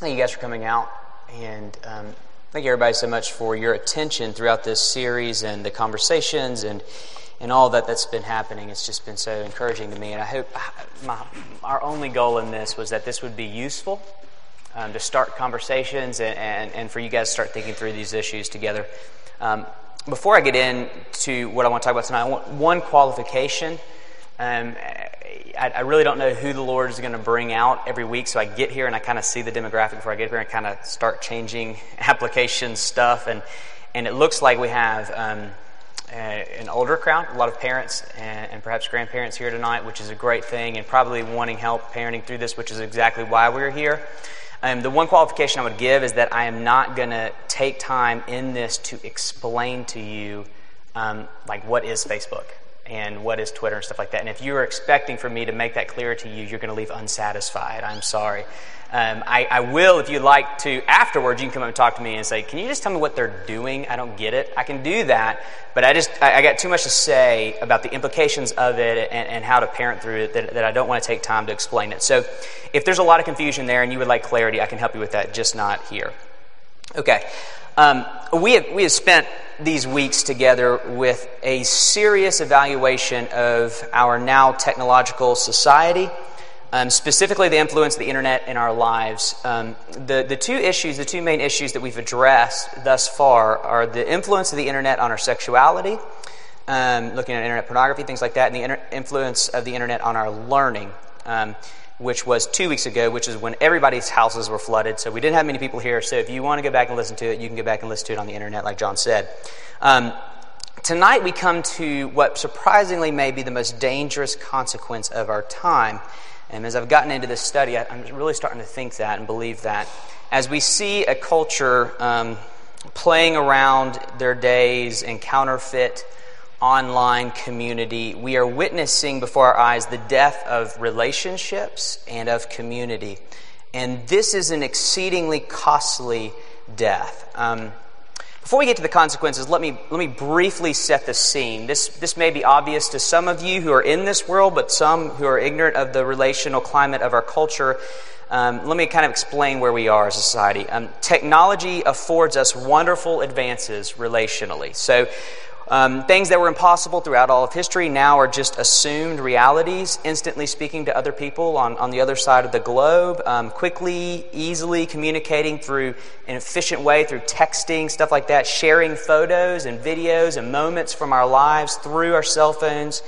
Thank you guys for coming out. And um, thank you, everybody, so much for your attention throughout this series and the conversations and, and all that that's been happening. It's just been so encouraging to me. And I hope my, our only goal in this was that this would be useful um, to start conversations and, and, and, for you guys to start thinking through these issues together. Um, before I get into what I want to talk about tonight, I want one qualification. Um, I, I, really don't know who the Lord is going to bring out every week, so I get here and I kind of see the demographic before I get here and kind of start changing application stuff. And, and it looks like we have um, a, an older crowd, a lot of parents and, and, perhaps grandparents here tonight, which is a great thing, and probably wanting help parenting through this, which is exactly why we're here. Um, the one qualification I would give is that I am not going to take time in this to explain to you, um, like, what is Facebook and what is Twitter and stuff like that. And if you are expecting for me to make that clear to you, you're going to leave unsatisfied. I'm sorry. Um, I, I, will, if you'd like to, afterwards, you can come up and talk to me and say, Can you just tell me what they're doing? I don't get it. I can do that, but I just, I, I got too much to say about the implications of it and, and how to parent through it that, that, I don't want to take time to explain it. So if there's a lot of confusion there and you would like clarity, I can help you with that, just not here. Okay. Um, we, have, we have spent these weeks together with a serious evaluation of our now technological society, um, specifically the influence of the internet in our lives. Um, the, the two issues, the two main issues that we've addressed thus far are the influence of the internet on our sexuality, um, looking at internet pornography, things like that, and the inter- influence of the internet on our learning. Um, which was two weeks ago, which is when everybody's houses were flooded. So we didn't have many people here. So if you want to go back and listen to it, you can go back and listen to it on the internet, like John said. Um, tonight we come to what surprisingly may be the most dangerous consequence of our time. And as I've gotten into this study, I'm really starting to think that and believe that. As we see a culture um, playing around their days and counterfeit online community, we are witnessing before our eyes the death of relationships and of community. And this is an exceedingly costly death. Um, before we get to the consequences, let me, let me briefly set the scene. This, this may be obvious to some of you who are in this world, but some who are ignorant of the relational climate of our culture. Um, let me kind of explain where we are as a society. Um, technology affords us wonderful advances relationally. So, um, things that were impossible throughout all of history now are just assumed realities, instantly speaking to other people on, on the other side of the globe, um, quickly, easily communicating through an efficient way, through texting, stuff like that, sharing photos and videos and moments from our lives through our cell phones.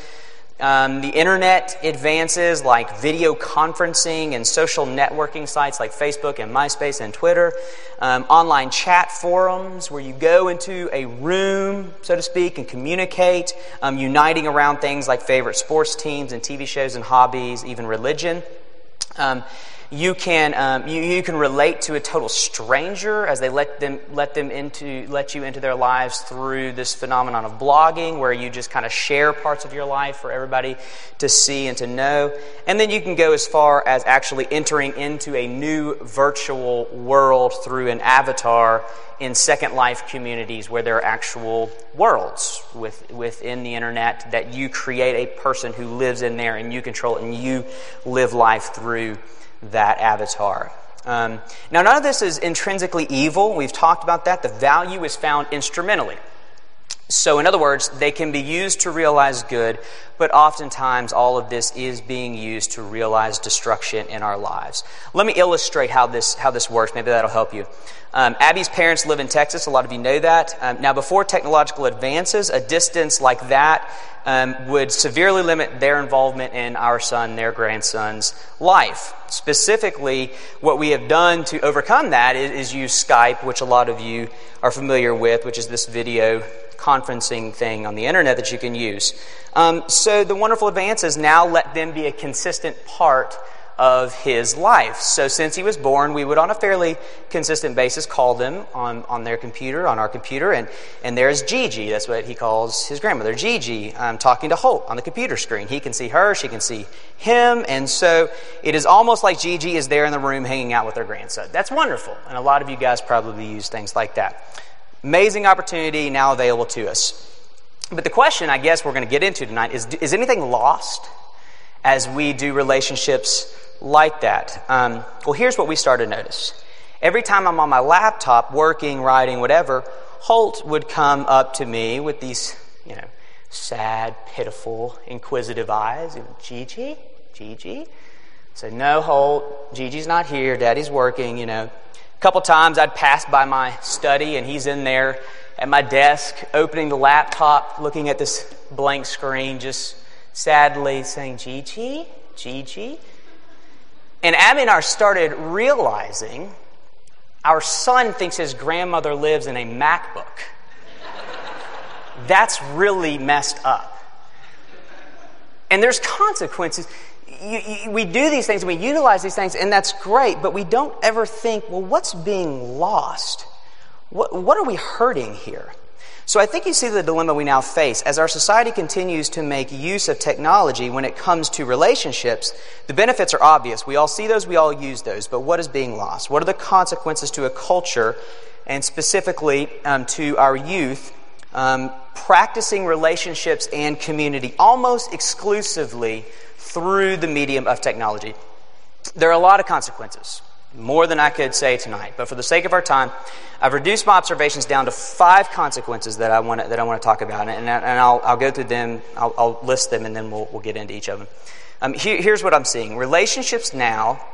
Um, the internet advances like video conferencing and social networking sites like Facebook and MySpace and Twitter, um, online chat forums where you go into a room, so to speak, and communicate, um, uniting around things like favorite sports teams and TV shows and hobbies, even religion. You can, um, you, you can relate to a total stranger as they let them, let them into, let you into their lives through this phenomenon of blogging where you just kind of share parts of your life for everybody to see and to know. And then you can go as far as actually entering into a new virtual world through an avatar in Second Life communities where there are actual worlds with, within the internet that you create a person who lives in there and you control it and you live life through that avatar. Um, now, none of this is intrinsically evil. We've talked about that. The value is found instrumentally. So, in other words, they can be used to realize good, but oftentimes all of this is being used to realize destruction in our lives. Let me illustrate how this, how this works. Maybe that'll help you. Um, Abby's parents live in Texas. A lot of you know that. Um, now, before technological advances, a distance like that um, would severely limit their involvement in our son, their grandson's life. Specifically, what we have done to overcome that is, is use Skype, which a lot of you are familiar with, which is this video conferencing thing on the internet that you can use. Um, so the wonderful advances now let them be a consistent part of his life. So since he was born, we would on a fairly consistent basis call them on, on their computer, on our computer, and, and there's Gigi. That's what he calls his grandmother, Gigi, um, talking to Hope on the computer screen. He can see her, she can see him, and so it is almost like Gigi is there in the room hanging out with her grandson. That's wonderful, and a lot of you guys probably use things like that. Amazing opportunity now available to us. But the question I guess we're going to get into tonight is is anything lost as we do relationships like that? Um, well, here's what we started to notice every time I'm on my laptop working, writing, whatever, Holt would come up to me with these, you know, sad, pitiful, inquisitive eyes. Gigi? Gigi? So, no, Holt, Gigi's not here. Daddy's working, you know. Couple times I'd pass by my study and he's in there at my desk, opening the laptop, looking at this blank screen, just sadly saying, Gigi, Gigi. And Abby and I started realizing our son thinks his grandmother lives in a MacBook. That's really messed up. And there's consequences. You, you, we do these things and we utilize these things, and that's great, but we don't ever think, well, what's being lost? What, what are we hurting here? So I think you see the dilemma we now face. As our society continues to make use of technology when it comes to relationships, the benefits are obvious. We all see those, we all use those, but what is being lost? What are the consequences to a culture and specifically um, to our youth um, practicing relationships and community almost exclusively through the medium of technology? There are a lot of consequences more than I could say tonight. But for the sake of our time, I've reduced my observations down to five consequences that I want to, that I want to talk about, and, and I'll, I'll go through them. I'll, I'll, list them, and then we'll, we'll get into each of them. Um, here, here's what I'm seeing: relationships now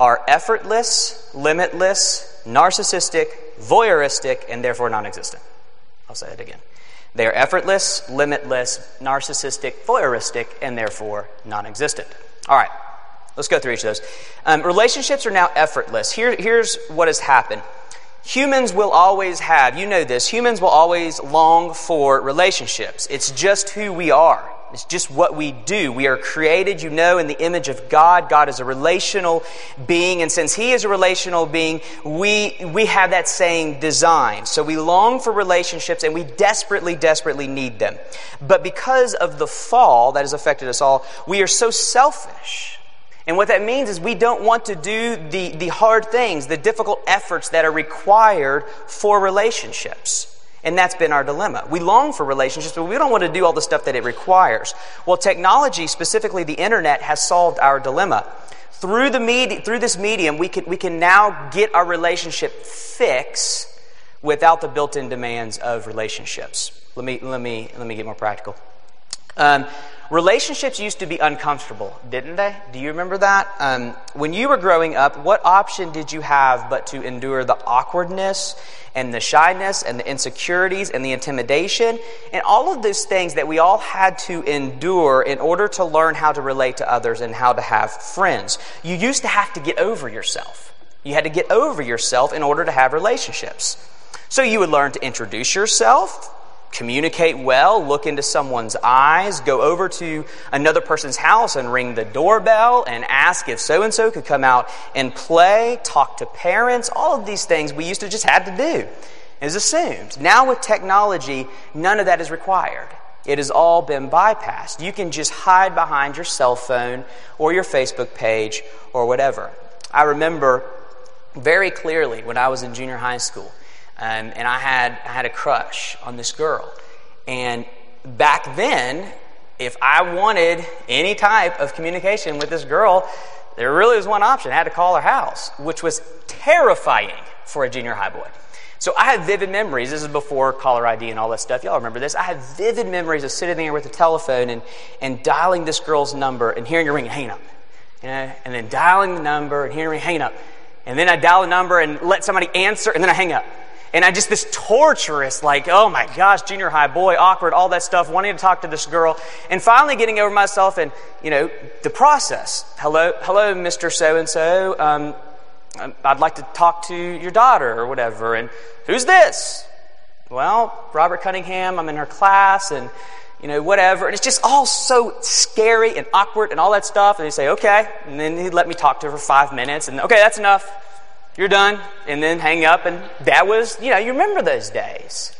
are effortless, limitless, narcissistic, voyeuristic, and therefore non-existent. I'll say it again. They are effortless, limitless, narcissistic, voyeuristic, and therefore non-existent. All right. Let's go through each of those. Um, relationships are now effortless. Here, here's what has happened. Humans will always have, you know this, humans will always long for relationships. It's just who we are. It's just what we do. We are created, you know, in the image of God. God is a relational being, and since He is a relational being, we, we have that same design. So we long for relationships and we desperately, desperately need them. But because of the fall that has affected us all, we are so selfish and what that means is we don't want to do the, the hard things, the difficult efforts that are required for relationships. And that's been our dilemma. We long for relationships, but we don't want to do all the stuff that it requires. Well, technology, specifically the internet, has solved our dilemma. Through, the med- through this medium, we can, we can now get our relationship fix without the built in demands of relationships. Let me, let, me, let me get more practical. Um, relationships used to be uncomfortable, didn't they? Do you remember that? Um, when you were growing up, what option did you have but to endure the awkwardness and the shyness and the insecurities and the intimidation and all of those things that we all had to endure in order to learn how to relate to others and how to have friends? You used to have to get over yourself. You had to get over yourself in order to have relationships. So you would learn to introduce yourself, communicate well, look into someone's eyes, go over to another person's house and ring the doorbell and ask if so and so could come out and play, talk to parents, all of these things we used to just had to do. Is assumed. Now with technology, none of that is required. It has all been bypassed. You can just hide behind your cell phone or your Facebook page or whatever. I remember very clearly when I was in junior high school um, and I had, I had a crush on this girl. And back then, if I wanted any type of communication with this girl, there really was one option. I had to call her house, which was terrifying for a junior high boy. So I have vivid memories. This is before caller ID and all that stuff. Y'all remember this. I have vivid memories of sitting there with the telephone and, and dialing this girl's number and hearing her ring and hanging up. You know, and then dialing the number and hearing her hang up. And then I dial the number and let somebody answer and then I hang up. And I just, this torturous, like, oh my gosh, junior high boy, awkward, all that stuff, wanting to talk to this girl. And finally getting over myself and, you know, the process. Hello, hello, Mr. So and so. Um, I'd like to talk to your daughter or whatever. And who's this? Well, Robert Cunningham, I'm in her class and, you know, whatever. And it's just all so scary and awkward and all that stuff. And they say, okay. And then he'd let me talk to her for five minutes. And, okay, that's enough you're done, and then hang up. And that was, you know, you remember those days.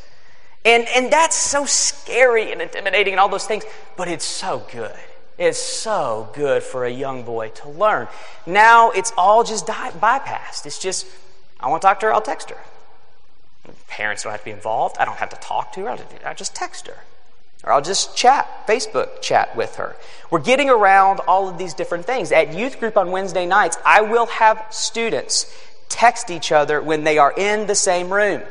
And, and that's so scary and intimidating and all those things, but it's so good. It's so good for a young boy to learn. Now it's all just di- bypassed. It's just, I want to talk to her, I'll text her. Parents don't have to be involved. I don't have to talk to her. I'll just text her. Or I'll just chat, Facebook chat with her. We're getting around all of these different things. At youth group on Wednesday nights, I will have students text each other when they are in the same room.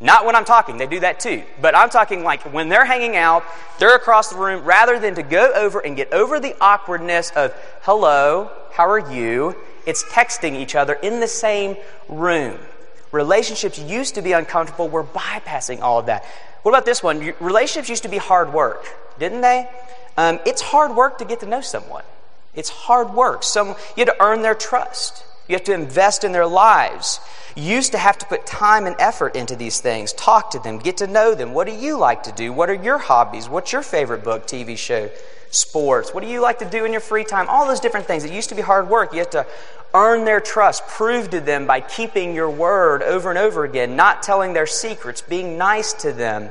Not when I'm talking, they do that too. But I'm talking like when they're hanging out, they're across the room, rather than to go over and get over the awkwardness of, hello, how are you? It's texting each other in the same room. Relationships used to be uncomfortable. We're bypassing all of that. What about this one? Relationships used to be hard work, didn't they? Um, it's hard work to get to know someone. It's hard work. Some, you had to earn their trust. You have to invest in their lives. You used to have to put time and effort into these things. Talk to them, get to know them. What do you like to do? What are your hobbies? What's your favorite book, TV show, sports? What do you like to do in your free time? All those different things. It used to be hard work. You have to earn their trust, prove to them by keeping your word over and over again, not telling their secrets, being nice to them.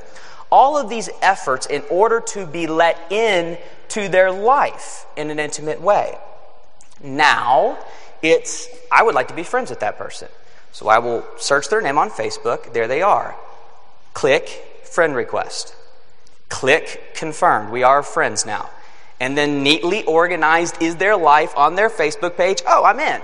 All of these efforts in order to be let in to their life in an intimate way. Now, it's, I would like to be friends with that person. So I will search their name on Facebook. There they are. Click friend request. Click confirmed. We are friends now. And then neatly organized is their life on their Facebook page. Oh, I'm in.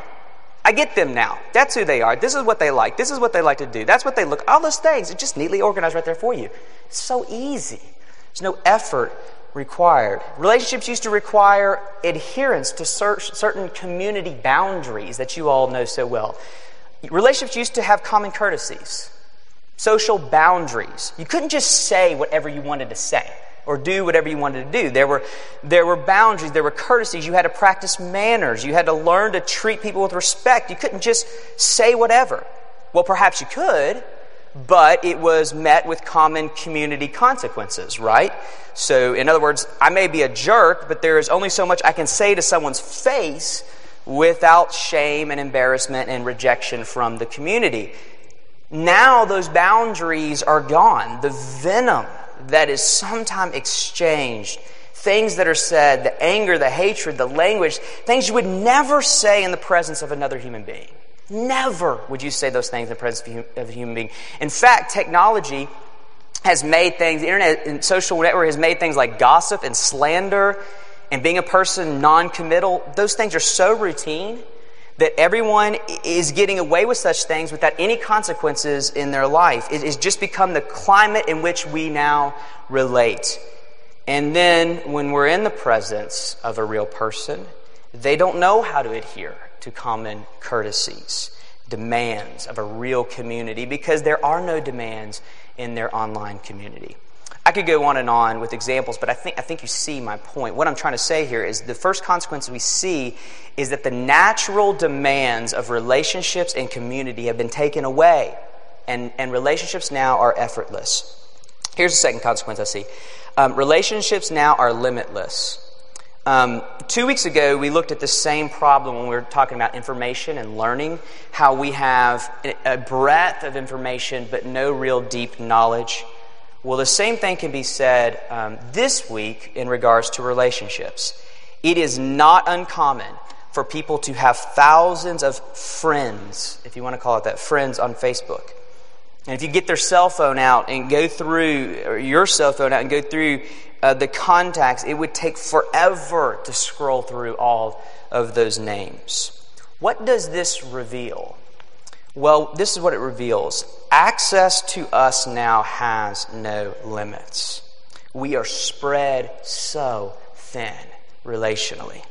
I get them now. That's who they are. This is what they like. This is what they like to do. That's what they look. All those things. It's just neatly organized right there for you. It's so easy. There's no effort required. Relationships used to require adherence to certain community boundaries that you all know so well. Relationships used to have common courtesies, social boundaries. You couldn't just say whatever you wanted to say or do whatever you wanted to do. There were, there were boundaries, there were courtesies. You had to practice manners. You had to learn to treat people with respect. You couldn't just say whatever. Well, perhaps you could, but it was met with common community consequences, right? So, in other words, I may be a jerk, but there is only so much I can say to someone's face without shame and embarrassment and rejection from the community. Now those boundaries are gone. The venom that is sometimes exchanged, things that are said, the anger, the hatred, the language, things you would never say in the presence of another human being. Never would you say those things in the presence of a human being. In fact, technology has made things, the internet and social network has made things like gossip and slander and being a person non committal, those things are so routine that everyone is getting away with such things without any consequences in their life. It has just become the climate in which we now relate. And then when we're in the presence of a real person, they don't know how to adhere to common courtesies, demands of a real community, because there are no demands in their online community. I could go on and on with examples, but I think, I think you see my point. What I'm trying to say here is the first consequence we see is that the natural demands of relationships and community have been taken away, and, and relationships now are effortless. Here's the second consequence I see um, relationships now are limitless. Um, two weeks ago, we looked at the same problem when we were talking about information and learning, how we have a breadth of information but no real deep knowledge. Well, the same thing can be said um, this week in regards to relationships. It is not uncommon for people to have thousands of friends, if you want to call it that, friends on Facebook. And if you get their cell phone out and go through, or your cell phone out and go through uh, the contacts, it would take forever to scroll through all of those names. What does this reveal? Well, this is what it reveals access to us now has no limits. We are spread so thin relationally.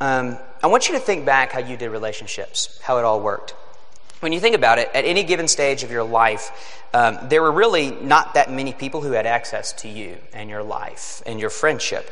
Um, I want you to think back how you did relationships, how it all worked. When you think about it, at any given stage of your life, um, there were really not that many people who had access to you and your life and your friendship.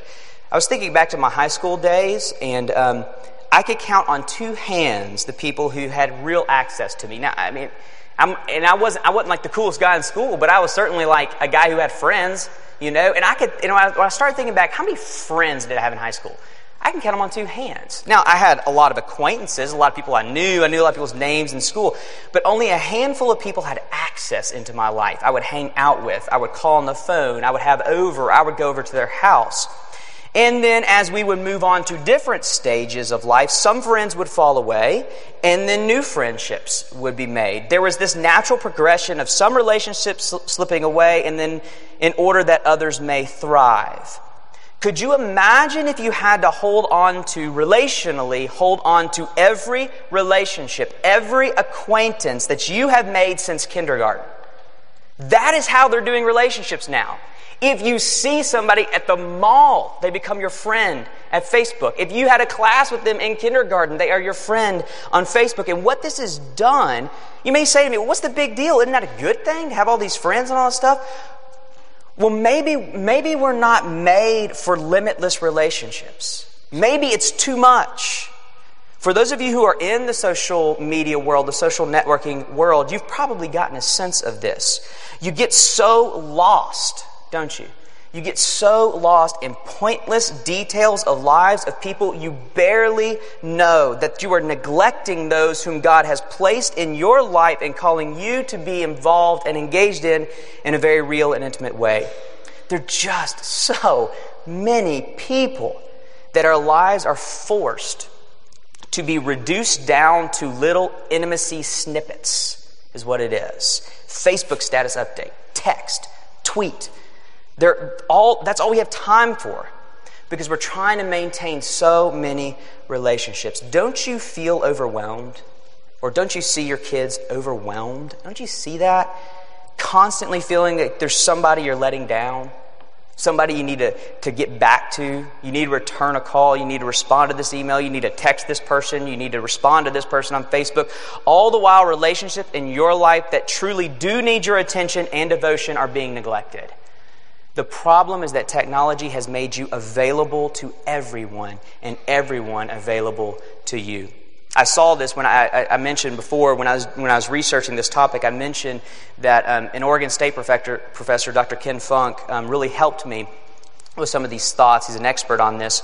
I was thinking back to my high school days, and um, I could count on two hands the people who had real access to me. Now, I mean, I'm, and I wasn't, I wasn't like the coolest guy in school, but I was certainly like a guy who had friends, you know. And I could, you know, when I started thinking back, how many friends did I have in high school? I can count them on two hands. Now, I had a lot of acquaintances, a lot of people I knew. I knew a lot of people's names in school, but only a handful of people had access into my life. I would hang out with, I would call on the phone, I would have over, I would go over to their house. And then as we would move on to different stages of life, some friends would fall away and then new friendships would be made. There was this natural progression of some relationships slipping away and then in order that others may thrive. Could you imagine if you had to hold on to relationally, hold on to every relationship, every acquaintance that you have made since kindergarten? That is how they're doing relationships now. If you see somebody at the mall, they become your friend at Facebook. If you had a class with them in kindergarten, they are your friend on Facebook. And what this has done, you may say to me, well, what's the big deal? Isn't that a good thing to have all these friends and all this stuff? Well, maybe, maybe we're not made for limitless relationships. Maybe it's too much. For those of you who are in the social media world, the social networking world, you've probably gotten a sense of this. You get so lost don't you? You get so lost in pointless details of lives of people you barely know that you are neglecting those whom God has placed in your life and calling you to be involved and engaged in in a very real and intimate way. There are just so many people that our lives are forced to be reduced down to little intimacy snippets, is what it is. Facebook status update, text, tweet they're all, that's all we have time for because we're trying to maintain so many relationships. Don't you feel overwhelmed? Or don't you see your kids overwhelmed? Don't you see that? Constantly feeling that there's somebody you're letting down, somebody you need to, to get back to. You need to return a call. You need to respond to this email. You need to text this person. You need to respond to this person on Facebook. All the while, relationships in your life that truly do need your attention and devotion are being neglected. The problem is that technology has made you available to everyone and everyone available to you. I saw this when I, I, mentioned before when I was when I was researching this topic. I mentioned that um, an Oregon State professor, professor Dr. Ken Funk, um, really helped me with some of these thoughts. He's an expert on this,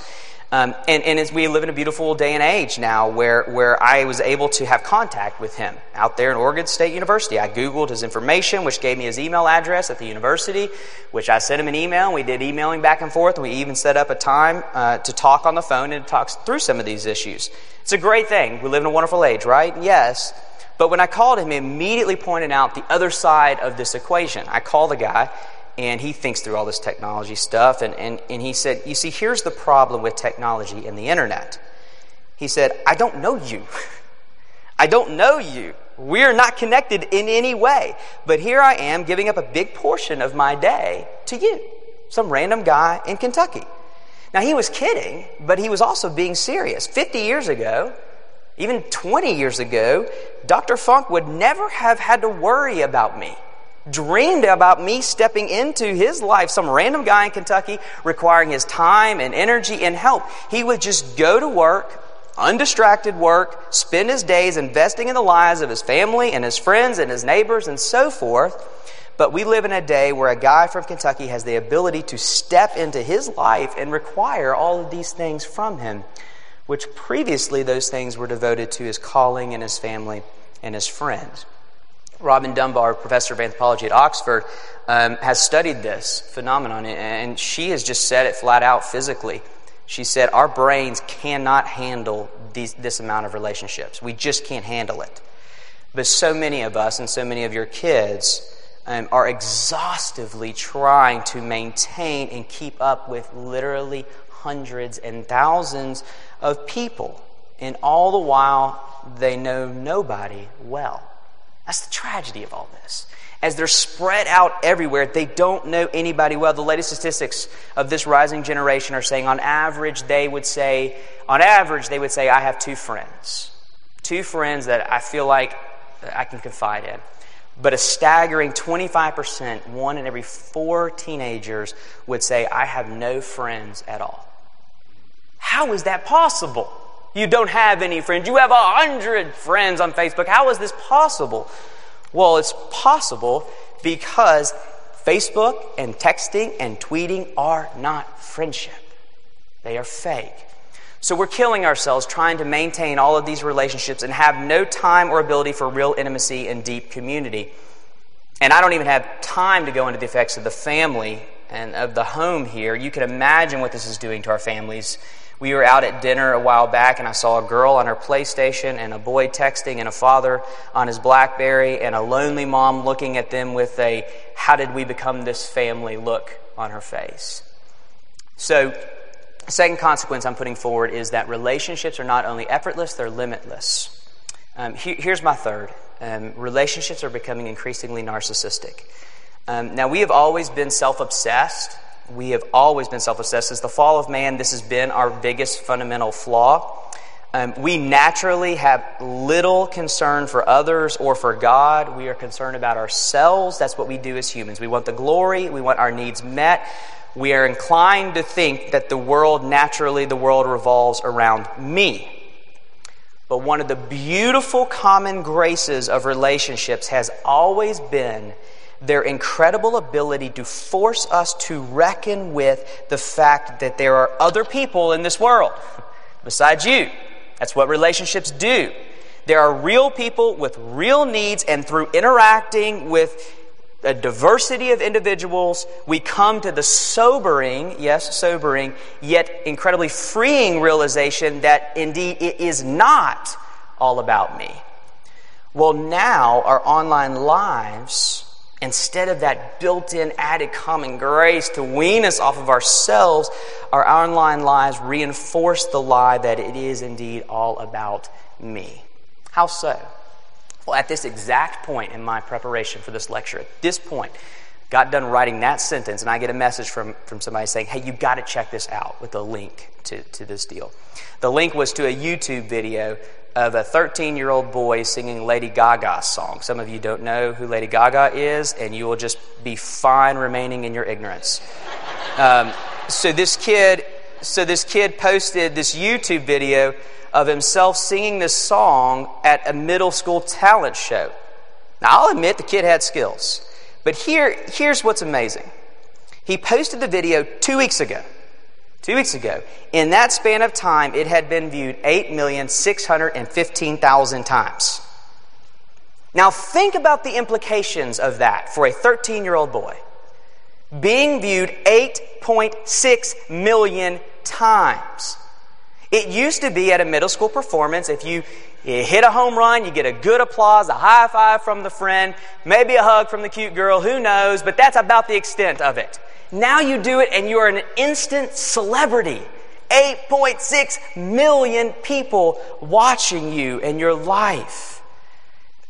um, and, and as we live in a beautiful day and age now where, where I was able to have contact with him out there in Oregon State University. I Googled his information, which gave me his email address at the university, which I sent him an email. We did emailing back and forth. And we even set up a time uh, to talk on the phone and talk through some of these issues. It's a great thing. We live in a wonderful age, right? Yes. But when I called him, he immediately pointed out the other side of this equation. I call the guy and he thinks through all this technology stuff. And, and, and he said, You see, here's the problem with technology and the internet. He said, I don't know you. I don't know you. We're not connected in any way. But here I am giving up a big portion of my day to you, some random guy in Kentucky. Now, he was kidding, but he was also being serious. 50 years ago, even 20 years ago, Dr. Funk would never have had to worry about me dreamed about me stepping into his life, some random guy in Kentucky requiring his time and energy and help. He would just go to work, undistracted work, spend his days investing in the lives of his family and his friends and his neighbors and so forth. But we live in a day where a guy from Kentucky has the ability to step into his life and require all of these things from him, which previously those things were devoted to his calling and his family and his friends. Robin Dunbar, professor of anthropology at Oxford, um, has studied this phenomenon, and she has just said it flat out physically. She said, Our brains cannot handle these, this amount of relationships. We just can't handle it. But so many of us and so many of your kids um, are exhaustively trying to maintain and keep up with literally hundreds and thousands of people. And all the while, they know nobody well. That's the tragedy of all this. As they're spread out everywhere, they don't know anybody well. The latest statistics of this rising generation are saying on average, they would say, on average, they would say, I have two friends. Two friends that I feel like I can confide in. But a staggering 25%, one in every four teenagers, would say, I have no friends at all. How is that possible? You don't have any friends. You have a hundred friends on Facebook. How is this possible? Well, it's possible because Facebook and texting and tweeting are not friendship. They are fake. So we're killing ourselves trying to maintain all of these relationships and have no time or ability for real intimacy and deep community. And I don't even have time to go into the effects of the family and of the home here. You can imagine what this is doing to our families we were out at dinner a while back, and I saw a girl on her PlayStation, and a boy texting, and a father on his Blackberry, and a lonely mom looking at them with a how did we become this family look on her face. So, second consequence I'm putting forward is that relationships are not only effortless, they're limitless. Um, he, here's my third um, relationships are becoming increasingly narcissistic. Um, now, we have always been self obsessed. We have always been self obsessed. Since the fall of man, this has been our biggest fundamental flaw. Um, we naturally have little concern for others or for God. We are concerned about ourselves. That's what we do as humans. We want the glory, we want our needs met. We are inclined to think that the world, naturally, the world revolves around me. But one of the beautiful common graces of relationships has always been their incredible ability to force us to reckon with the fact that there are other people in this world besides you. That's what relationships do. There are real people with real needs, and through interacting with a diversity of individuals, we come to the sobering, yes, sobering, yet incredibly freeing realization that indeed it is not all about me. Well, now our online lives, instead of that built in added common grace to wean us off of ourselves, our online lives reinforce the lie that it is indeed all about me. How so? Well, at this exact point in my preparation for this lecture, at this point, got done writing that sentence, and I get a message from, from somebody saying, Hey, you've got to check this out with a link to, to this deal. The link was to a YouTube video of a 13 year old boy singing Lady Gaga's song. Some of you don't know who Lady Gaga is, and you will just be fine remaining in your ignorance. Um, so this kid, so this kid posted this YouTube video of himself singing this song at a middle school talent show. Now, I'll admit the kid had skills, but here, here's what's amazing. He posted the video two weeks ago. Two weeks ago. In that span of time, it had been viewed 8,615,000 times. Now, think about the implications of that for a 13 year old boy. Being viewed 8.6 million times. It used to be at a middle school performance, if you, hit a home run, you get a good applause, a high five from the friend, maybe a hug from the cute girl, who knows, but that's about the extent of it. Now you do it and you are an instant celebrity. 8.6 million people watching you and your life.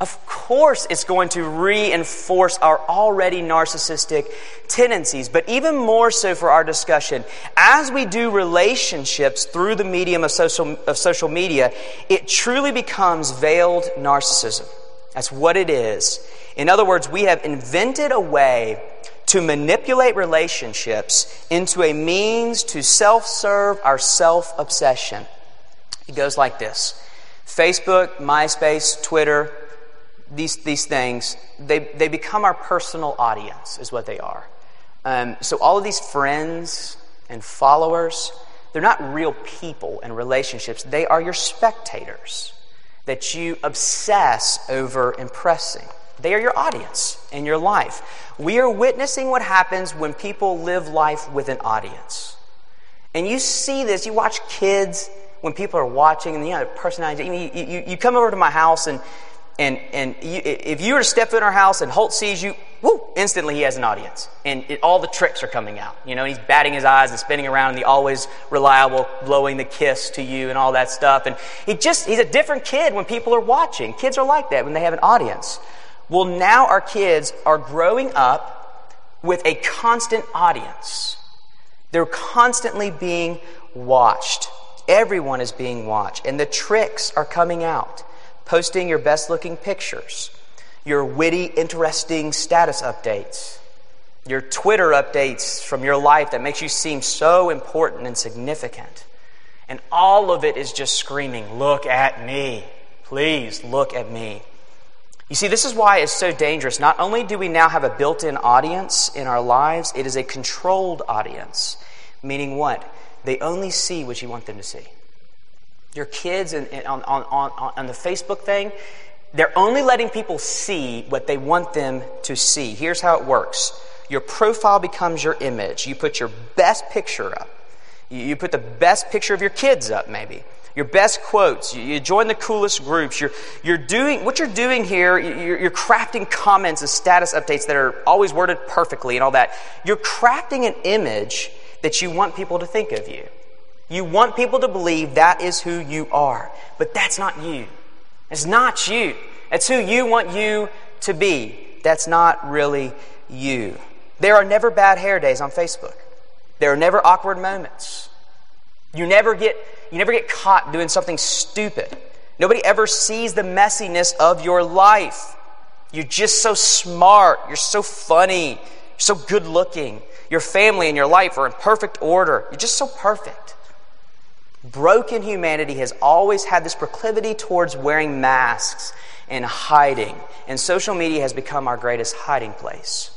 Of course, it's going to reinforce our already narcissistic tendencies, but even more so for our discussion. As we do relationships through the medium of social, of social media, it truly becomes veiled narcissism. That's what it is. In other words, we have invented a way to manipulate relationships into a means to self serve our self obsession. It goes like this Facebook, MySpace, Twitter, these, these things, they, they become our personal audience, is what they are. Um, so all of these friends and followers, they're not real people and relationships. They are your spectators that you obsess over impressing. They are your audience in your life. We are witnessing what happens when people live life with an audience. And you see this, you watch kids when people are watching, and you know, personality. You, you, you come over to my house, and and, and you, if you were to step in our house and Holt sees you, whoo, instantly he has an audience. And it, all the tricks are coming out. You know, he's batting his eyes and spinning around and the always reliable blowing the kiss to you and all that stuff. And he just, he's a different kid when people are watching. Kids are like that when they have an audience. Well, now our kids are growing up with a constant audience. They're constantly being watched. Everyone is being watched. And the tricks are coming out posting your best looking pictures, your witty, interesting status updates, your Twitter updates from your life that makes you seem so important and significant. And all of it is just screaming, Look at me. Please look at me. You see, this is why it's so dangerous. Not only do we now have a built in audience in our lives, it is a controlled audience. Meaning what? They only see what you want them to see. Your kids and, on, on, on, on the Facebook thing, they're only letting people see what they want them to see. Here's how it works your profile becomes your image. You put your best picture up. You put the best picture of your kids up, maybe. Your best quotes. You join the coolest groups. You're, you're doing, what you're doing here, you're, you're crafting comments and status updates that are always worded perfectly and all that. You're crafting an image that you want people to think of you. You want people to believe that is who you are, but that's not you. It's not you. It's who you want you to be. That's not really you. There are never bad hair days on Facebook. There are never awkward moments. You never get you never get caught doing something stupid. Nobody ever sees the messiness of your life. You're just so smart. You're so funny. You're so good looking. Your family and your life are in perfect order. You're just so perfect. Broken humanity has always had this proclivity towards wearing masks and hiding, and social media has become our greatest hiding place.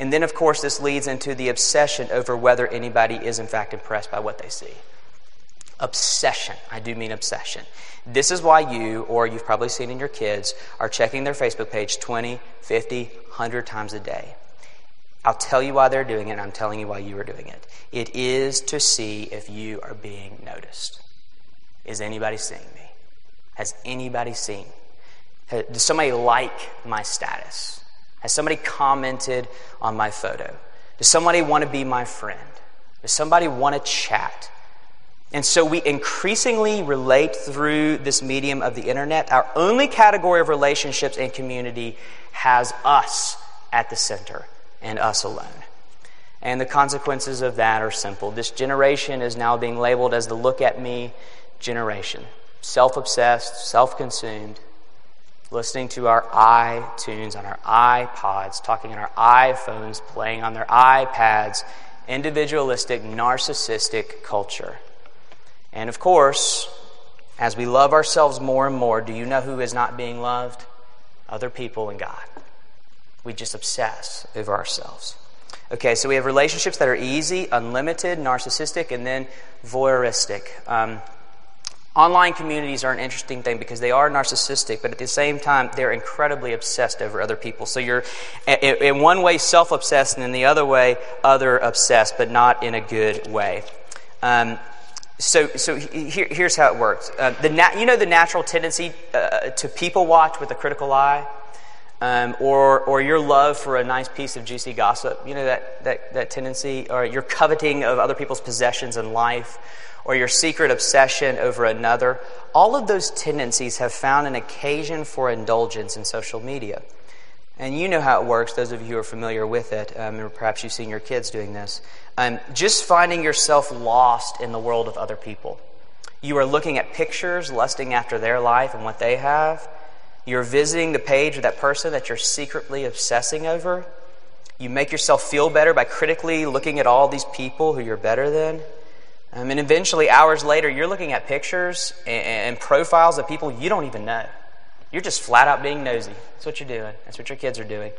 And then, of course, this leads into the obsession over whether anybody is, in fact, impressed by what they see. Obsession. I do mean obsession. This is why you, or you've probably seen in your kids, are checking their Facebook page 20, 50, 100 times a day. I'll tell you why they're doing it, and I'm telling you why you are doing it. It is to see if you are being noticed. Is anybody seeing me? Has anybody seen? Does somebody like my status? Has somebody commented on my photo? Does somebody want to be my friend? Does somebody want to chat? And so we increasingly relate through this medium of the internet. Our only category of relationships and community has us at the center and us alone. And the consequences of that are simple. This generation is now being labeled as the look at me generation self obsessed, self consumed, listening to our iTunes on our iPods, talking on our iPhones, playing on their iPads, individualistic, narcissistic culture. And of course, as we love ourselves more and more, do you know who is not being loved? Other people and God. We just obsess over ourselves. Okay, so we have relationships that are easy, unlimited, narcissistic, and then voyeuristic. Um, online communities are an interesting thing because they are narcissistic, but at the same time, they're incredibly obsessed over other people. So you're, in one way, self obsessed, and in the other way, other obsessed, but not in a good way. Um, so, so here, here's how it works. Uh, the you know the natural tendency uh, to people watch with a critical eye? Um, or, or your love for a nice piece of juicy gossip, you know, that, that, that tendency, or your coveting of other people's possessions in life, or your secret obsession over another, all of those tendencies have found an occasion for indulgence in social media. And you know how it works, those of you who are familiar with it, um, perhaps you've seen your kids doing this. Um, just finding yourself lost in the world of other people. You are looking at pictures, lusting after their life and what they have you're visiting the page of that person that you're secretly obsessing over. You make yourself feel better by critically looking at all these people who you're better than. Um, and eventually, hours later, you're looking at pictures and, and profiles of people you don't even know. You're just flat out being nosy. That's what you're doing. That's what your kids are doing.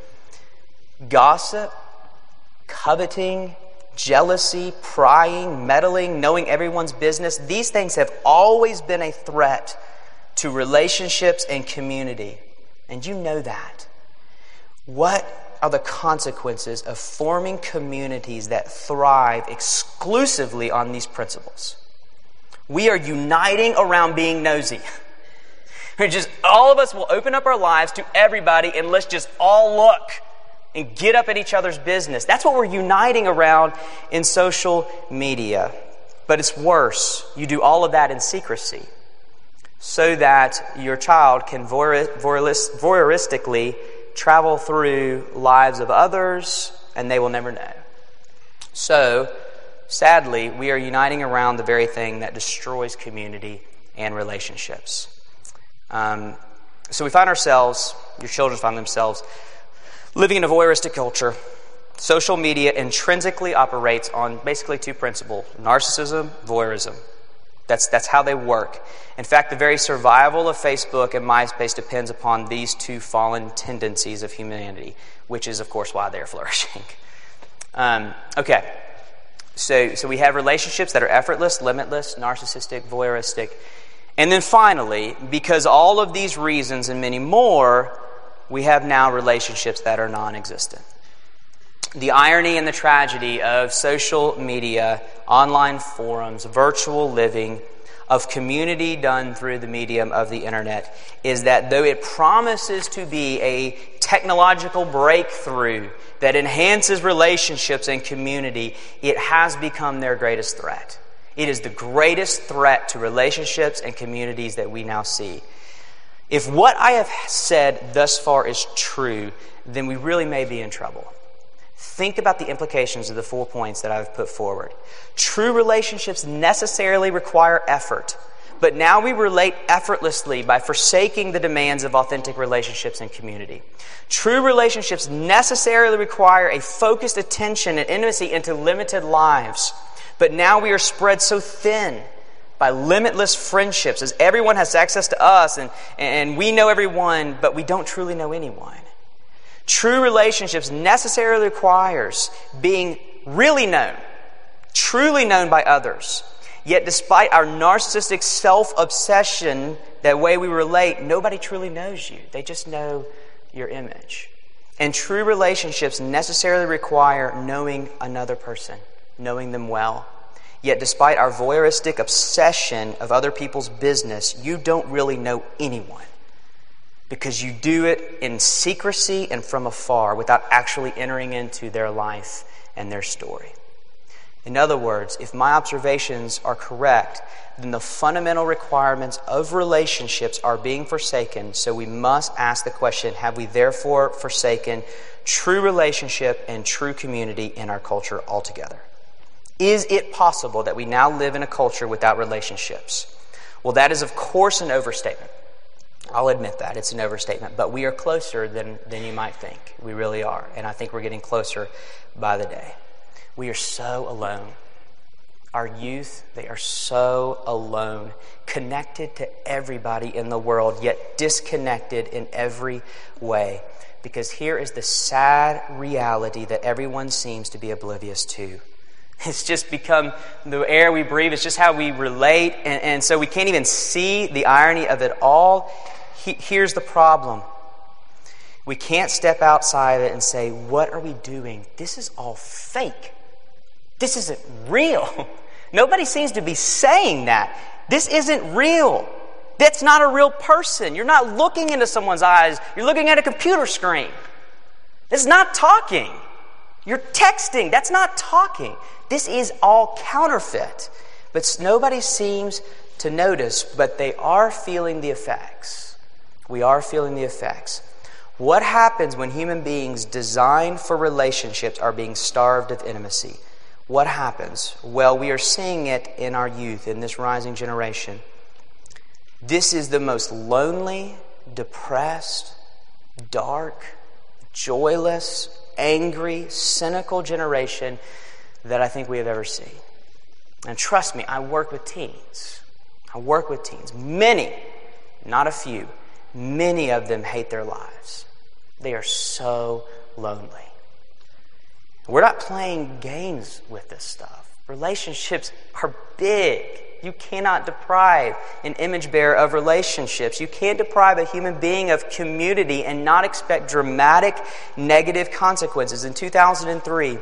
Gossip, coveting, jealousy, prying, meddling, knowing everyone's business, these things have always been a threat to relationships and community. And you know that. What are the consequences of forming communities that thrive exclusively on these principles? We are uniting around being nosy. We're just all of us will open up our lives to everybody and let's just all look and get up at each other's business. That's what we're uniting around in social media. But it's worse. You do all of that in secrecy so that your child can voyeuristically travel through lives of others and they will never know. So, sadly, we are uniting around the very thing that destroys community and relationships. Um, so we find ourselves, your children find themselves, living in a voyeuristic culture. Social media intrinsically operates on basically two principles narcissism, voyeurism. That's, that's how they work. In fact, the very survival of Facebook and MySpace depends upon these two fallen tendencies of humanity, which is, of course, why they're flourishing. Um, okay, so, so we have relationships that are effortless, limitless, narcissistic, voyeuristic. And then finally, because all of these reasons and many more, we have now relationships that are non existent the irony and the tragedy of social media, online forums, virtual living, of community done through the medium of the internet is that though it promises to be a technological breakthrough that enhances relationships and community, it has become their greatest threat. It is the greatest threat to relationships and communities that we now see. If what I have said thus far is true, then we really may be in trouble. Think about the implications of the four points that I've put forward. True relationships necessarily require effort, but now we relate effortlessly by forsaking the demands of authentic relationships and community. True relationships necessarily require a focused attention and intimacy into limited lives, but now we are spread so thin by limitless friendships as everyone has access to us and, and we know everyone, but we don't truly know anyone. True relationships necessarily requires being really known, truly known by others. Yet, despite our narcissistic self obsession, that way we relate, nobody truly knows you. They just know your image. And true relationships necessarily require knowing another person, knowing them well. Yet, despite our voyeuristic obsession of other people's business, you don't really know anyone because you do it in secrecy and from afar without actually entering into their life and their story. In other words, if my observations are correct, then the fundamental requirements of relationships are being forsaken, so we must ask the question have we therefore forsaken true relationship and true community in our culture altogether? Is it possible that we now live in a culture without relationships? Well, that is, of course, an overstatement. I'll admit that. It's an overstatement. But we are closer than, than you might think. We really are. And I think we're getting closer by the day. We are so alone. Our youth, they are so alone, connected to everybody in the world, yet disconnected in every way. Because here is the sad reality that everyone seems to be oblivious to. It's just become the air we breathe. It's just how we relate. And, and so we can't even see the irony of it all. He, here's the problem we can't step outside of it and say, What are we doing? This is all fake. This isn't real. Nobody seems to be saying that. This isn't real. That's not a real person. You're not looking into someone's eyes, you're looking at a computer screen. It's not talking. You're texting. That's not talking. This is all counterfeit. But nobody seems to notice, but they are feeling the effects. We are feeling the effects. What happens when human beings designed for relationships are being starved of intimacy? what happens? Well, we are seeing it in our youth, in this rising generation. This is the most lonely, depressed, dark, joyless, angry, cynical generation that I think we have ever seen. And trust me, I work with teens. I work with teens. Many, not a few, many of them hate their lives. They are so lonely. We're not playing games with this stuff. Relationships are big. You cannot deprive an image bearer of relationships. You can't deprive a human being of community and not expect dramatic negative consequences. In 2003,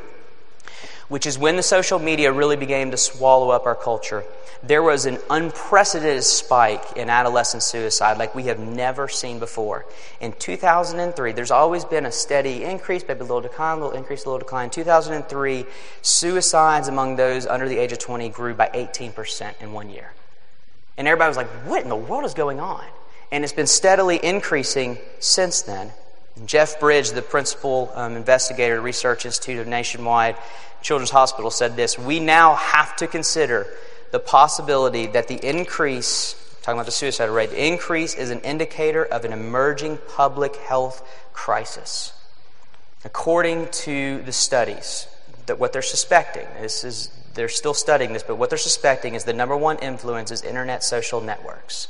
which is when the social media really began to swallow up our culture, there was an unprecedented spike in adolescent suicide like we have never seen before. In 2003, there's always been a steady increase, maybe a little decline, a little increase, a little decline. In 2003, suicides among those under the age of 20 grew by 18% in one year. And everybody was like, what in the world is going on? And it's been steadily increasing since then. Jeff Bridge, the principal um, investigator at Research Institute of Nationwide Children's Hospital, said this We now have to consider the possibility that the increase, talking about the suicide rate, the increase is an indicator of an emerging public health crisis. According to the studies, that what they're suspecting, this is they're still studying this, but what they're suspecting is the number one influence is internet social networks.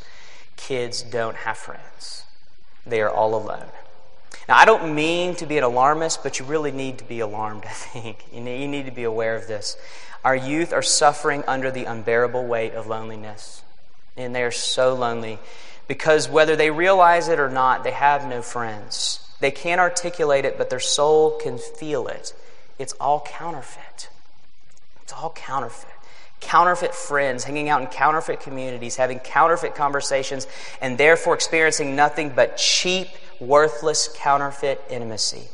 Kids don't have friends. They are all alone. Now, I don't mean to be an alarmist, but you really need to be alarmed, I think. You need to be aware of this. Our youth are suffering under the unbearable weight of loneliness. And they are so lonely because whether they realize it or not, they have no friends. They can't articulate it, but their soul can feel it. It's all counterfeit. It's all counterfeit. Counterfeit friends, hanging out in counterfeit communities, having counterfeit conversations, and therefore experiencing nothing but cheap, worthless, counterfeit intimacy.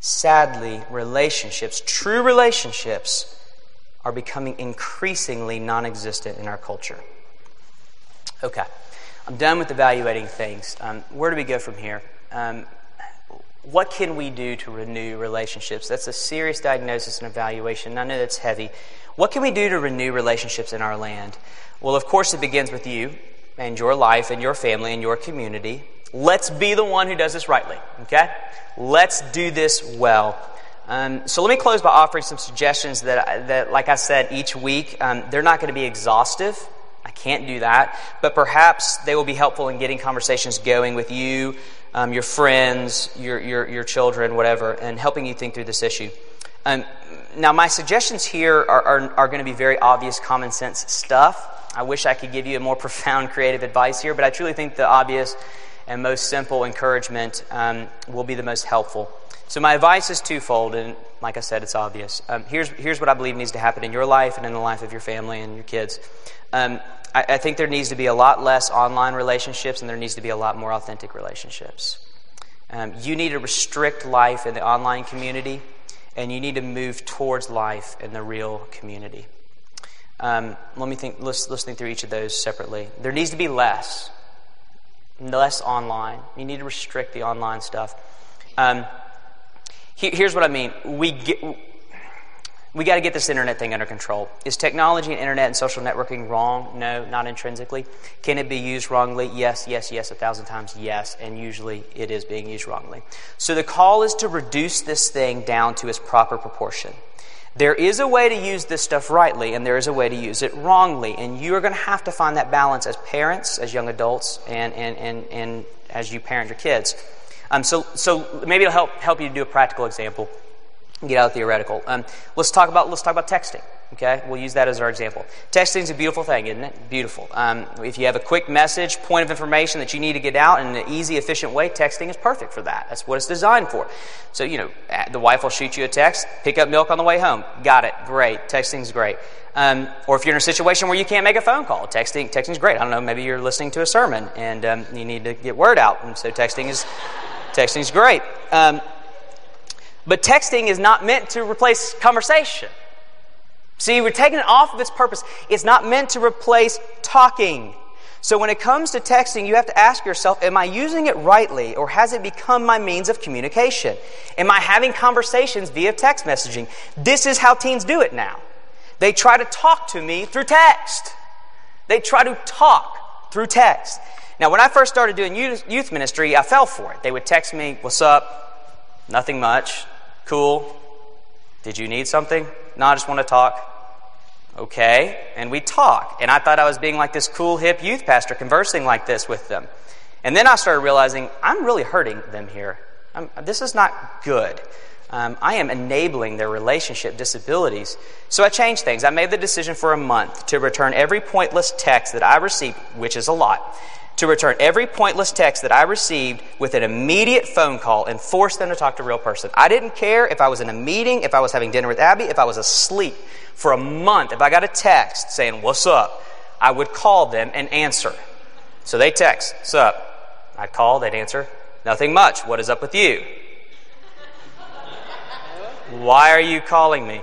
Sadly, relationships, true relationships, are becoming increasingly non existent in our culture. Okay, I'm done with evaluating things. Um, where do we go from here? Um, what can we do to renew relationships? That's a serious diagnosis and evaluation. I know that's heavy. What can we do to renew relationships in our land? Well, of course, it begins with you and your life and your family and your community. Let's be the one who does this rightly, okay? Let's do this well. Um, so let me close by offering some suggestions that, that like I said, each week, um, they're not going to be exhaustive. I can't do that. But perhaps they will be helpful in getting conversations going with you, um, your friends, your, your, your children, whatever, and helping you think through this issue. Um, now, my suggestions here are, are, are going to be very obvious, common sense stuff. I wish I could give you a more profound creative advice here, but I truly think the obvious and most simple encouragement um, will be the most helpful. So, my advice is twofold, and like I said, it's obvious. Um, here's, here's what I believe needs to happen in your life and in the life of your family and your kids. Um, I, I think there needs to be a lot less online relationships, and there needs to be a lot more authentic relationships. Um, you need to restrict life in the online community and you need to move towards life in the real community. Um, let me think. Let's, let's think through each of those separately. There needs to be less, less online. You need to restrict the online stuff. Um, here's what I mean. We we got to get this internet thing under control. Is technology and internet and social networking wrong? No, not intrinsically. Can it be used wrongly? Yes, yes, yes, a thousand times yes, and usually it is being used wrongly. So the call is to reduce this thing down to its proper proportion. There is a way to use this stuff rightly, and there is a way to use it wrongly, and you are going to have to find that balance as parents, as young adults, and, and, and, and as you parent your kids. Um, so, so maybe it'll help, help you to do a practical example get out theoretical. Um, let's talk about let's talk about texting. Okay, we'll use that as our example. Texting is a beautiful thing, isn't it? Beautiful. Um, if you have a quick message, point of information that you need to get out in an easy, efficient way, texting is perfect for that. That's what it's designed for. So you know, the wife will shoot you a text, pick up milk on the way home. Got it. Great. Texting's great. Um, or if you're in a situation where you can't make a phone call, texting texting's great. I don't know. Maybe you're listening to a sermon and um, you need to get word out, and so texting is texting's great. Um, but texting is not meant to replace conversation. See, we're taking it off of its purpose. It's not meant to replace talking. So when it comes to texting, you have to ask yourself, am I using it rightly or has it become my means of communication? Am I having conversations via text messaging? This is how teens do it now. They try to talk to me through text. They try to talk through text. Now, when I first started doing youth ministry, I fell for it. They would text me, What's up? Nothing much. Cool. Did you need something? No, I just want to talk. Okay. And we talk. And I thought I was being like this cool, hip youth pastor conversing like this with them. And then I started realizing I'm really hurting them here. I'm, this is not good. Um, I am enabling their relationship disabilities. So I changed things. I made the decision for a month to return every pointless text that I received, which is a lot, to return every pointless text that I received with an immediate phone call and force them to talk to a real person. I didn't care if I was in a meeting, if I was having dinner with Abby, if I was asleep. For a month, if I got a text saying, What's up? I would call them and answer. So they text, What's up? I'd call, they'd answer, Nothing much. What is up with you? Why are you calling me?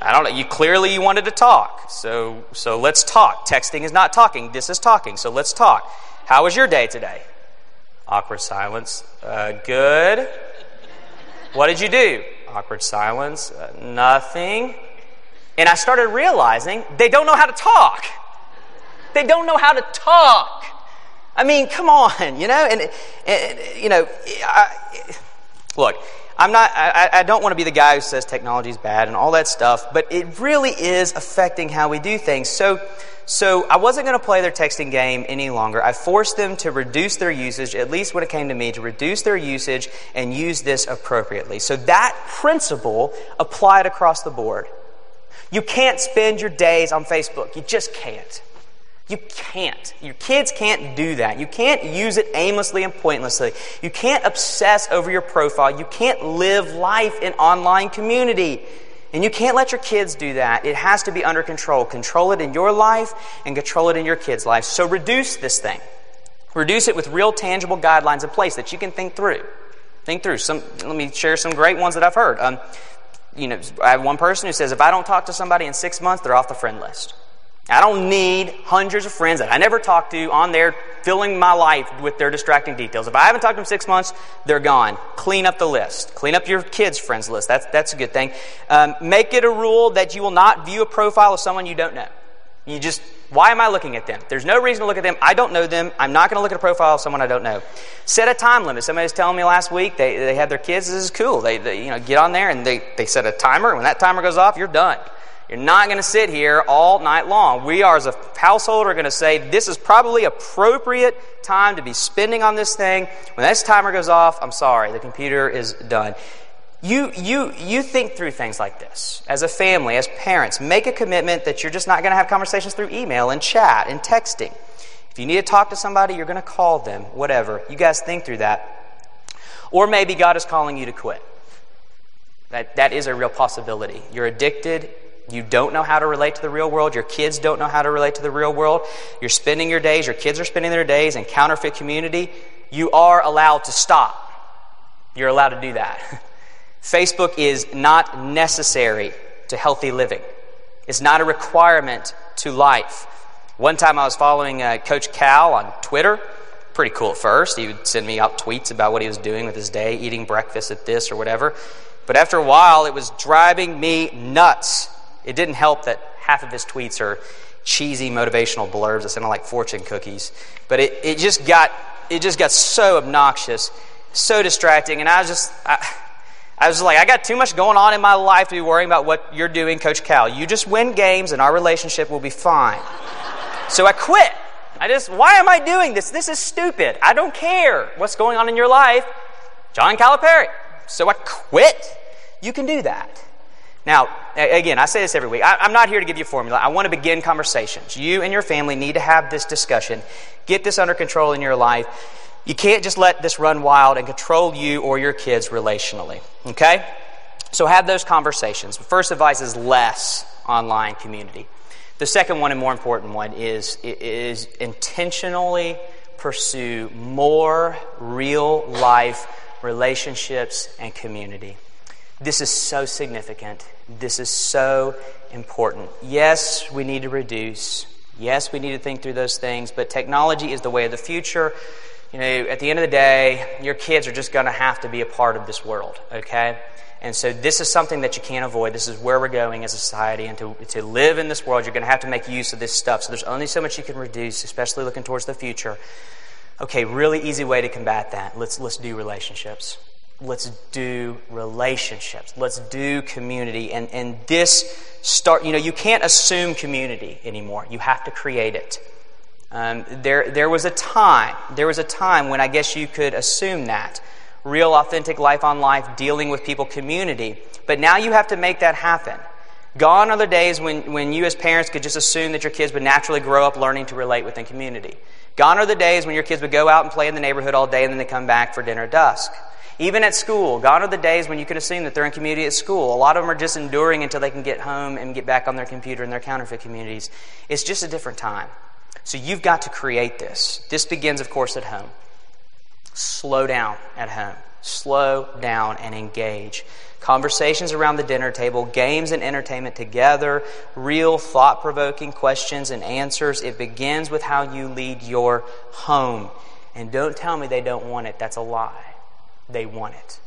I don't know. You clearly you wanted to talk. So so let's talk. Texting is not talking. This is talking. So let's talk. How was your day today? Awkward silence. Uh, good. What did you do? Awkward silence. Uh, nothing. And I started realizing they don't know how to talk. They don't know how to talk. I mean, come on, you know, and, and you know, I, look, I'm not, I, I don't want to be the guy who says technology is bad and all that stuff, but it really is affecting how we do things. So, so I wasn't going to play their texting game any longer. I forced them to reduce their usage, at least when it came to me, to reduce their usage and use this appropriately. So that principle applied across the board. You can't spend your days on Facebook. You just can't. You can't. Your kids can't do that. You can't use it aimlessly and pointlessly. You can't obsess over your profile. You can't live life in online community. And you can't let your kids do that. It has to be under control. Control it in your life and control it in your kids' life. So reduce this thing. Reduce it with real tangible guidelines in place that you can think through. Think through. Some, let me share some great ones that I've heard. Um, you know, I have one person who says, if I don't talk to somebody in six months, they're off the friend list. I don't need hundreds of friends that I never talk to on there filling my life with their distracting details. If I haven't talked to them six months, they're gone. Clean up the list. Clean up your kids' friends list. That's, that's a good thing. Um, make it a rule that you will not view a profile of someone you don't know. You just, why am I looking at them? There's no reason to look at them. I don't know them. I'm not going to look at a profile of someone I don't know. Set a time limit. Somebody was telling me last week they, they had their kids. This is cool. They, they you know get on there and they, they set a timer. When that timer goes off, you're done. You're not going to sit here all night long. We are, as a household, are going to say this is probably appropriate time to be spending on this thing. When this timer goes off, I'm sorry, the computer is done. You, you, you think through things like this. As a family, as parents, make a commitment that you're just not going to have conversations through email and chat and texting. If you need to talk to somebody, you're going to call them, whatever. You guys think through that. Or maybe God is calling you to quit. That, that is a real possibility. You're addicted. You don't know how to relate to the real world. Your kids don't know how to relate to the real world. You're spending your days, your kids are spending their days in counterfeit community. You are allowed to stop. You're allowed to do that. Facebook is not necessary to healthy living. It's not a requirement to life. One time I was following uh, Coach Cal on Twitter. Pretty cool at first. He would send me out tweets about what he was doing with his day, eating breakfast at this or whatever. But after a while, it was driving me nuts. It didn't help that half of his tweets are cheesy motivational blurbs that sound like fortune cookies. But it, it just got it just got so obnoxious, so distracting, and I was just I, I was like, I got too much going on in my life to be worrying about what you're doing, Coach Cal. You just win games and our relationship will be fine. so I quit. I just, why am I doing this? This is stupid. I don't care what's going on in your life. John Calipari. So I quit. You can do that. Now, again, I say this every week. I, am not here to give you a formula. I want to begin conversations. You and your family need to have this discussion. Get this under control in your life. You can't just let this run wild and control you or your kids relationally. Okay? So have those conversations. The First advice is less online community. The second one and more important one is, is intentionally pursue more real life relationships and community. This is so significant. This is so important. Yes, we need to reduce. Yes, we need to think through those things, but technology is the way of the future you know, at the end of the day, your kids are just going to have to be a part of this world, okay? And so this is something that you can't avoid. This is where we're going as a society. And to, to live in this world, you're going to have to make use of this stuff. So there's only so much you can reduce, especially looking towards the future. Okay, really easy way to combat that. Let's, let's do relationships. Let's do relationships. Let's do community. And, and this start, you know, you can't assume community anymore. You have to create it. Um, there, there was a time, there was a time when I guess you could assume that. Real, authentic life on life, dealing with people, community. But now you have to make that happen. Gone are the days when, when you as parents could just assume that your kids would naturally grow up learning to relate within community. Gone are the days when your kids would go out and play in the neighborhood all day and then they come back for dinner at dusk. Even at school, gone are the days when you could assume that they're in community at school. A lot of them are just enduring until they can get home and get back on their computer in their counterfeit communities. It's just a different time. So you've got to create this. This begins, of course, at home. Slow down at home. Slow down and engage. Conversations around the dinner table, games and entertainment together, real thought provoking questions and answers. It begins with how you lead your home. And don't tell me they don't want it. That's a lie. They want it.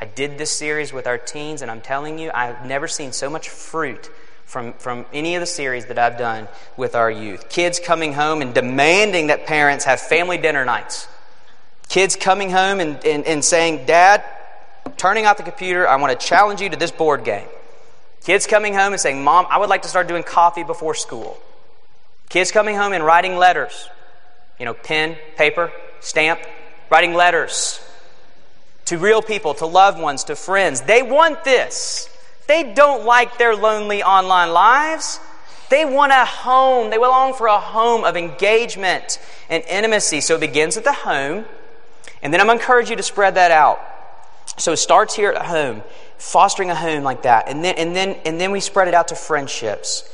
I did this series with our teens, and I'm telling you, I've never seen so much fruit from, from any of the series that I've done with our youth. Kids coming home and demanding that parents have family dinner nights. Kids coming home and, and, and saying, Dad, turning off the computer, I want to challenge you to this board game. Kids coming home and saying, Mom, I would like to start doing coffee before school. Kids coming home and writing letters. You know, pen, paper, stamp, writing letters to real people, to loved ones, to friends. They want this. They don't like their lonely online lives. They want a home. They long for a home of engagement and intimacy. So it begins at the home, and then I'm going to encourage you to spread that out. So it starts here at home, fostering a home like that, and then and then and then we spread it out to friendships.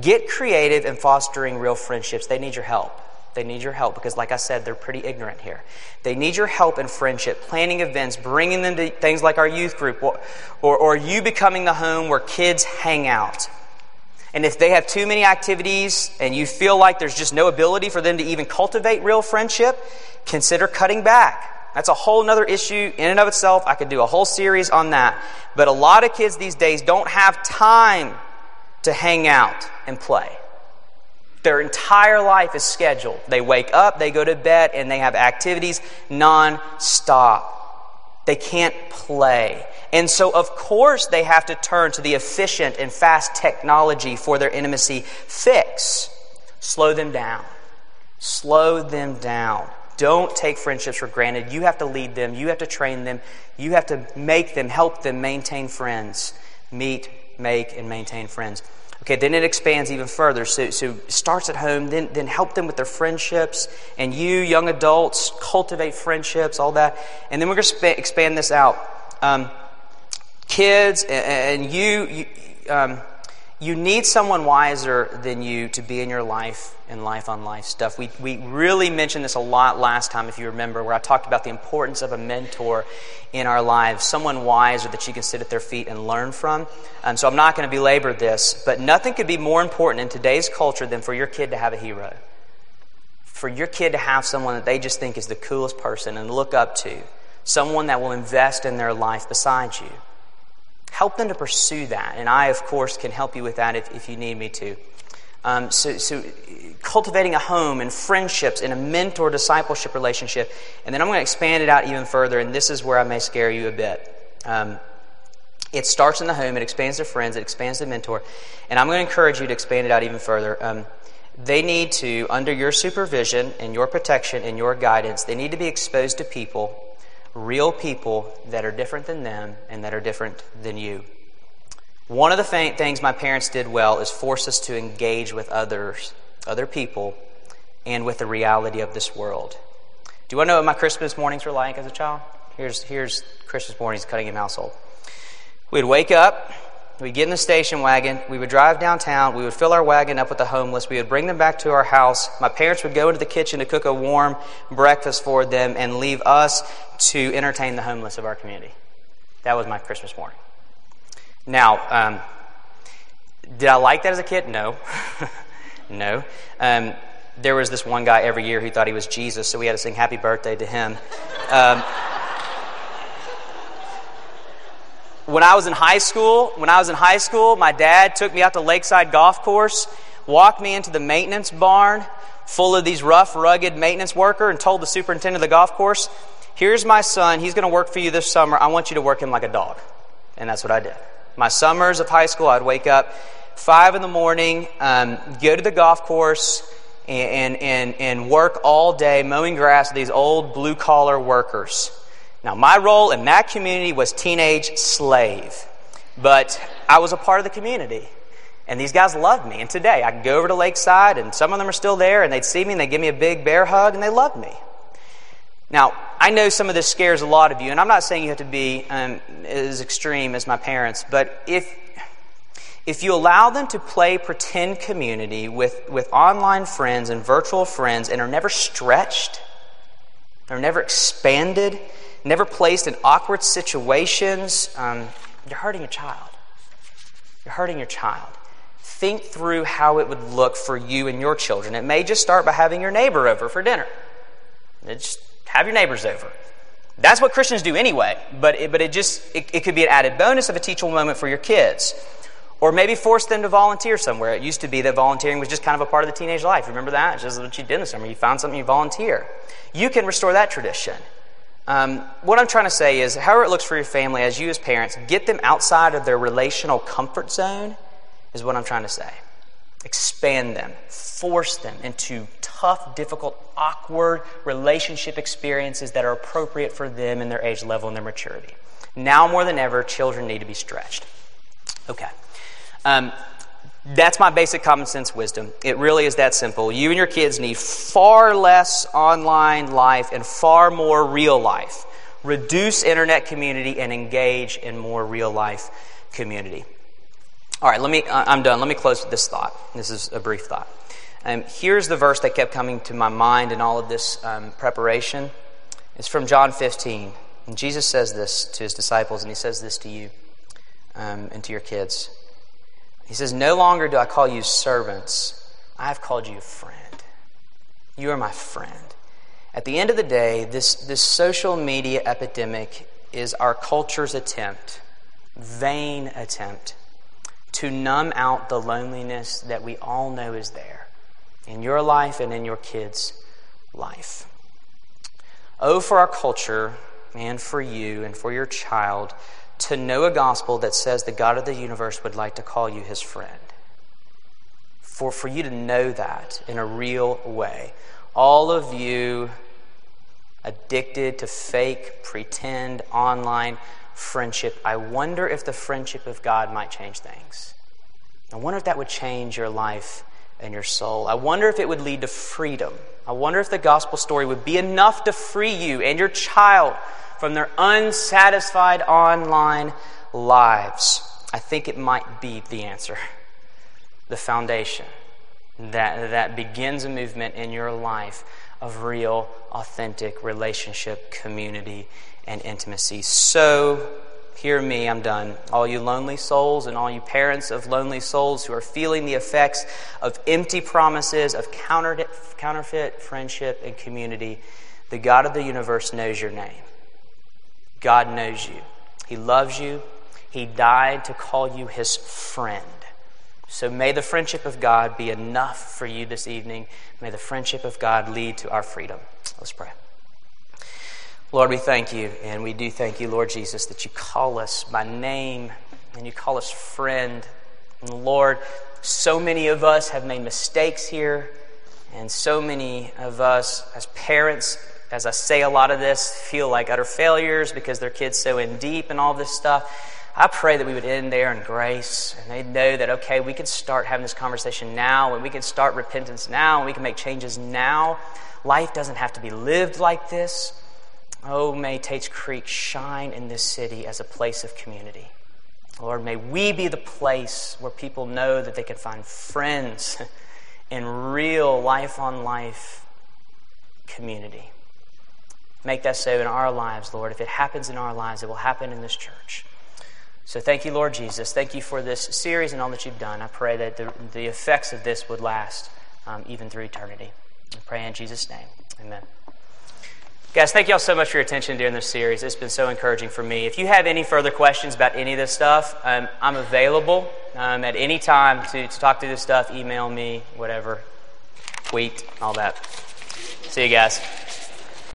Get creative in fostering real friendships. They need your help. They need your help because, like I said, they're pretty ignorant here. They need your help in friendship, planning events, bringing them to things like our youth group, or, or, you becoming the home where kids hang out. And if they have too many activities and you feel like there's just no ability for them to even cultivate real friendship, consider cutting back. That's a whole other issue in and of itself. I could do a whole series on that. But a lot of kids these days don't have time to hang out and play. Their entire life is scheduled. They wake up, they go to bed, and they have activities non-stop. They can't play. And so, of course, they have to turn to the efficient and fast technology for their intimacy fix. Slow them down. Slow them down. Don't take friendships for granted. You have to lead them, you have to train them, you have to make them, help them maintain friends. Meet, make, and maintain friends. Okay, then it expands even further. So, so starts at home, then, then help them with their friendships. And you, young adults, cultivate friendships, all that. And then we're going to expand this out. Um, kids and you, you, um, you need someone wiser than you to be in your life and life on life stuff. We, we really mentioned this a lot last time, if you remember, where I talked about the importance of a mentor in our lives, someone wiser that you can sit at their feet and learn from. Um, so I'm not going to belabor this, but nothing could be more important in today's culture than for your kid to have a hero. For your kid to have someone that they just think is the coolest person and look up to, someone that will invest in their life beside you. Help them to pursue that. And I, of course, can help you with that if, if you need me to. Um, so, so, cultivating a home and friendships and a mentor discipleship relationship. And then I'm going to expand it out even further, and this is where I may scare you a bit. Um, it starts in the home, it expands to friends, it expands to mentor. And I'm going to encourage you to expand it out even further. Um, they need to, under your supervision and your protection and your guidance, they need to be exposed to people real people that are different than them and that are different than you. One of the things my parents did well is force us to engage with others, other people, and with the reality of this world. Do you want to know what my Christmas mornings were like as a child? Here's, here's Christmas mornings, Cunningham household. We'd wake up, We'd get in the station wagon. We would drive downtown. We would fill our wagon up with the homeless. We would bring them back to our house. My parents would go into the kitchen to cook a warm breakfast for them and leave us to entertain the homeless of our community. That was my Christmas morning. Now, um, did I like that as a kid? No. no. Um, there was this one guy every year who thought he was Jesus, so we had to sing happy birthday to him. Um, when I was in high school, when I was in high school, my dad took me out to Lakeside Golf Course, walked me into the maintenance barn full of these rough, rugged maintenance worker, and told the superintendent of the golf course, "Here's my son. He's going to work for you this summer. I want you to work him like a dog." And that's what I did. My summers of high school, I'd wake up five in the morning, um, go to the golf course, and, and, and work all day mowing grass with these old blue collar workers. Now, my role in that community was teenage slave, but I was a part of the community. And these guys loved me. And today, I can go over to Lakeside, and some of them are still there, and they'd see me, and they'd give me a big bear hug, and they loved me. Now, I know some of this scares a lot of you, and I'm not saying you have to be um, as extreme as my parents, but if, if you allow them to play pretend community with, with online friends and virtual friends and are never stretched, they're never expanded, never placed in awkward situations, um, you're hurting your child. You're hurting your child. Think through how it would look for you and your children. It may just start by having your neighbor over for dinner. Just have your neighbors over. That's what Christians do anyway, but it, but it just it, it could be an added bonus of a teachable moment for your kids. Or maybe force them to volunteer somewhere. It used to be that volunteering was just kind of a part of the teenage life. Remember that? It's just what you did in the summer. You found something, you volunteer. You can restore that tradition. Um, what I'm trying to say is, however it looks for your family, as you as parents, get them outside of their relational comfort zone, is what I'm trying to say. Expand them, force them into tough, difficult, awkward relationship experiences that are appropriate for them and their age level and their maturity. Now more than ever, children need to be stretched. Okay. Um, that's my basic common sense wisdom. It really is that simple. You and your kids need far less online life and far more real life. Reduce internet community and engage in more real life community. All right, let me, I'm done. Let me close with this thought. This is a brief thought. Um, here's the verse that kept coming to my mind in all of this um, preparation. It's from John 15. And Jesus says this to his disciples, and he says this to you um, and to your kids. He says, No longer do I call you servants, I have called you friend. You are my friend. At the end of the day, this, this social media epidemic is our culture's attempt, vain attempt, to numb out the loneliness that we all know is there in your life and in your kids' life. Oh, for our culture and for you and for your child to know a gospel that says the God of the universe would like to call you his friend. For, for you to know that in a real way. All of you addicted to fake, pretend, online friendship, I wonder if the friendship of God might change things. I wonder if that would change your life and your soul. I wonder if it would lead to freedom. I wonder if the gospel story would be enough to free you and your child from their unsatisfied online lives. I think it might be the answer, the foundation that, that begins a movement in your life of real, authentic relationship, community, and intimacy. So, hear me, I'm done. All you lonely souls and all you parents of lonely souls who are feeling the effects of empty promises, of counterfeit friendship and community, the God of the universe knows your name. God knows you. He loves you. He died to call you his friend. So may the friendship of God be enough for you this evening. May the friendship of God lead to our freedom. Let's pray. Lord, we thank you, and we do thank you, Lord Jesus, that you call us by name and you call us friend. And Lord, so many of us have made mistakes here, and so many of us as parents, as I say a lot of this, feel like utter failures because their kids so in deep and all this stuff. I pray that we would end there in grace and they'd know that, okay, we can start having this conversation now and we can start repentance now and we can make changes now. Life doesn't have to be lived like this. Oh, may Tate's Creek shine in this city as a place of community. Lord, may we be the place where people know that they can find friends in real life on life community. Make that so in our lives, Lord. If it happens in our lives, it will happen in this church. So thank you, Lord Jesus. Thank you for this series and all that you've done. I pray that the, the effects of this would last um, even through eternity. I pray in Jesus' name. Amen. Guys, thank you all so much for your attention during this series. It's been so encouraging for me. If you have any further questions about any of this stuff, um, I'm available um, at any time to, to talk through this stuff. Email me, whatever, tweet, all that. See you guys.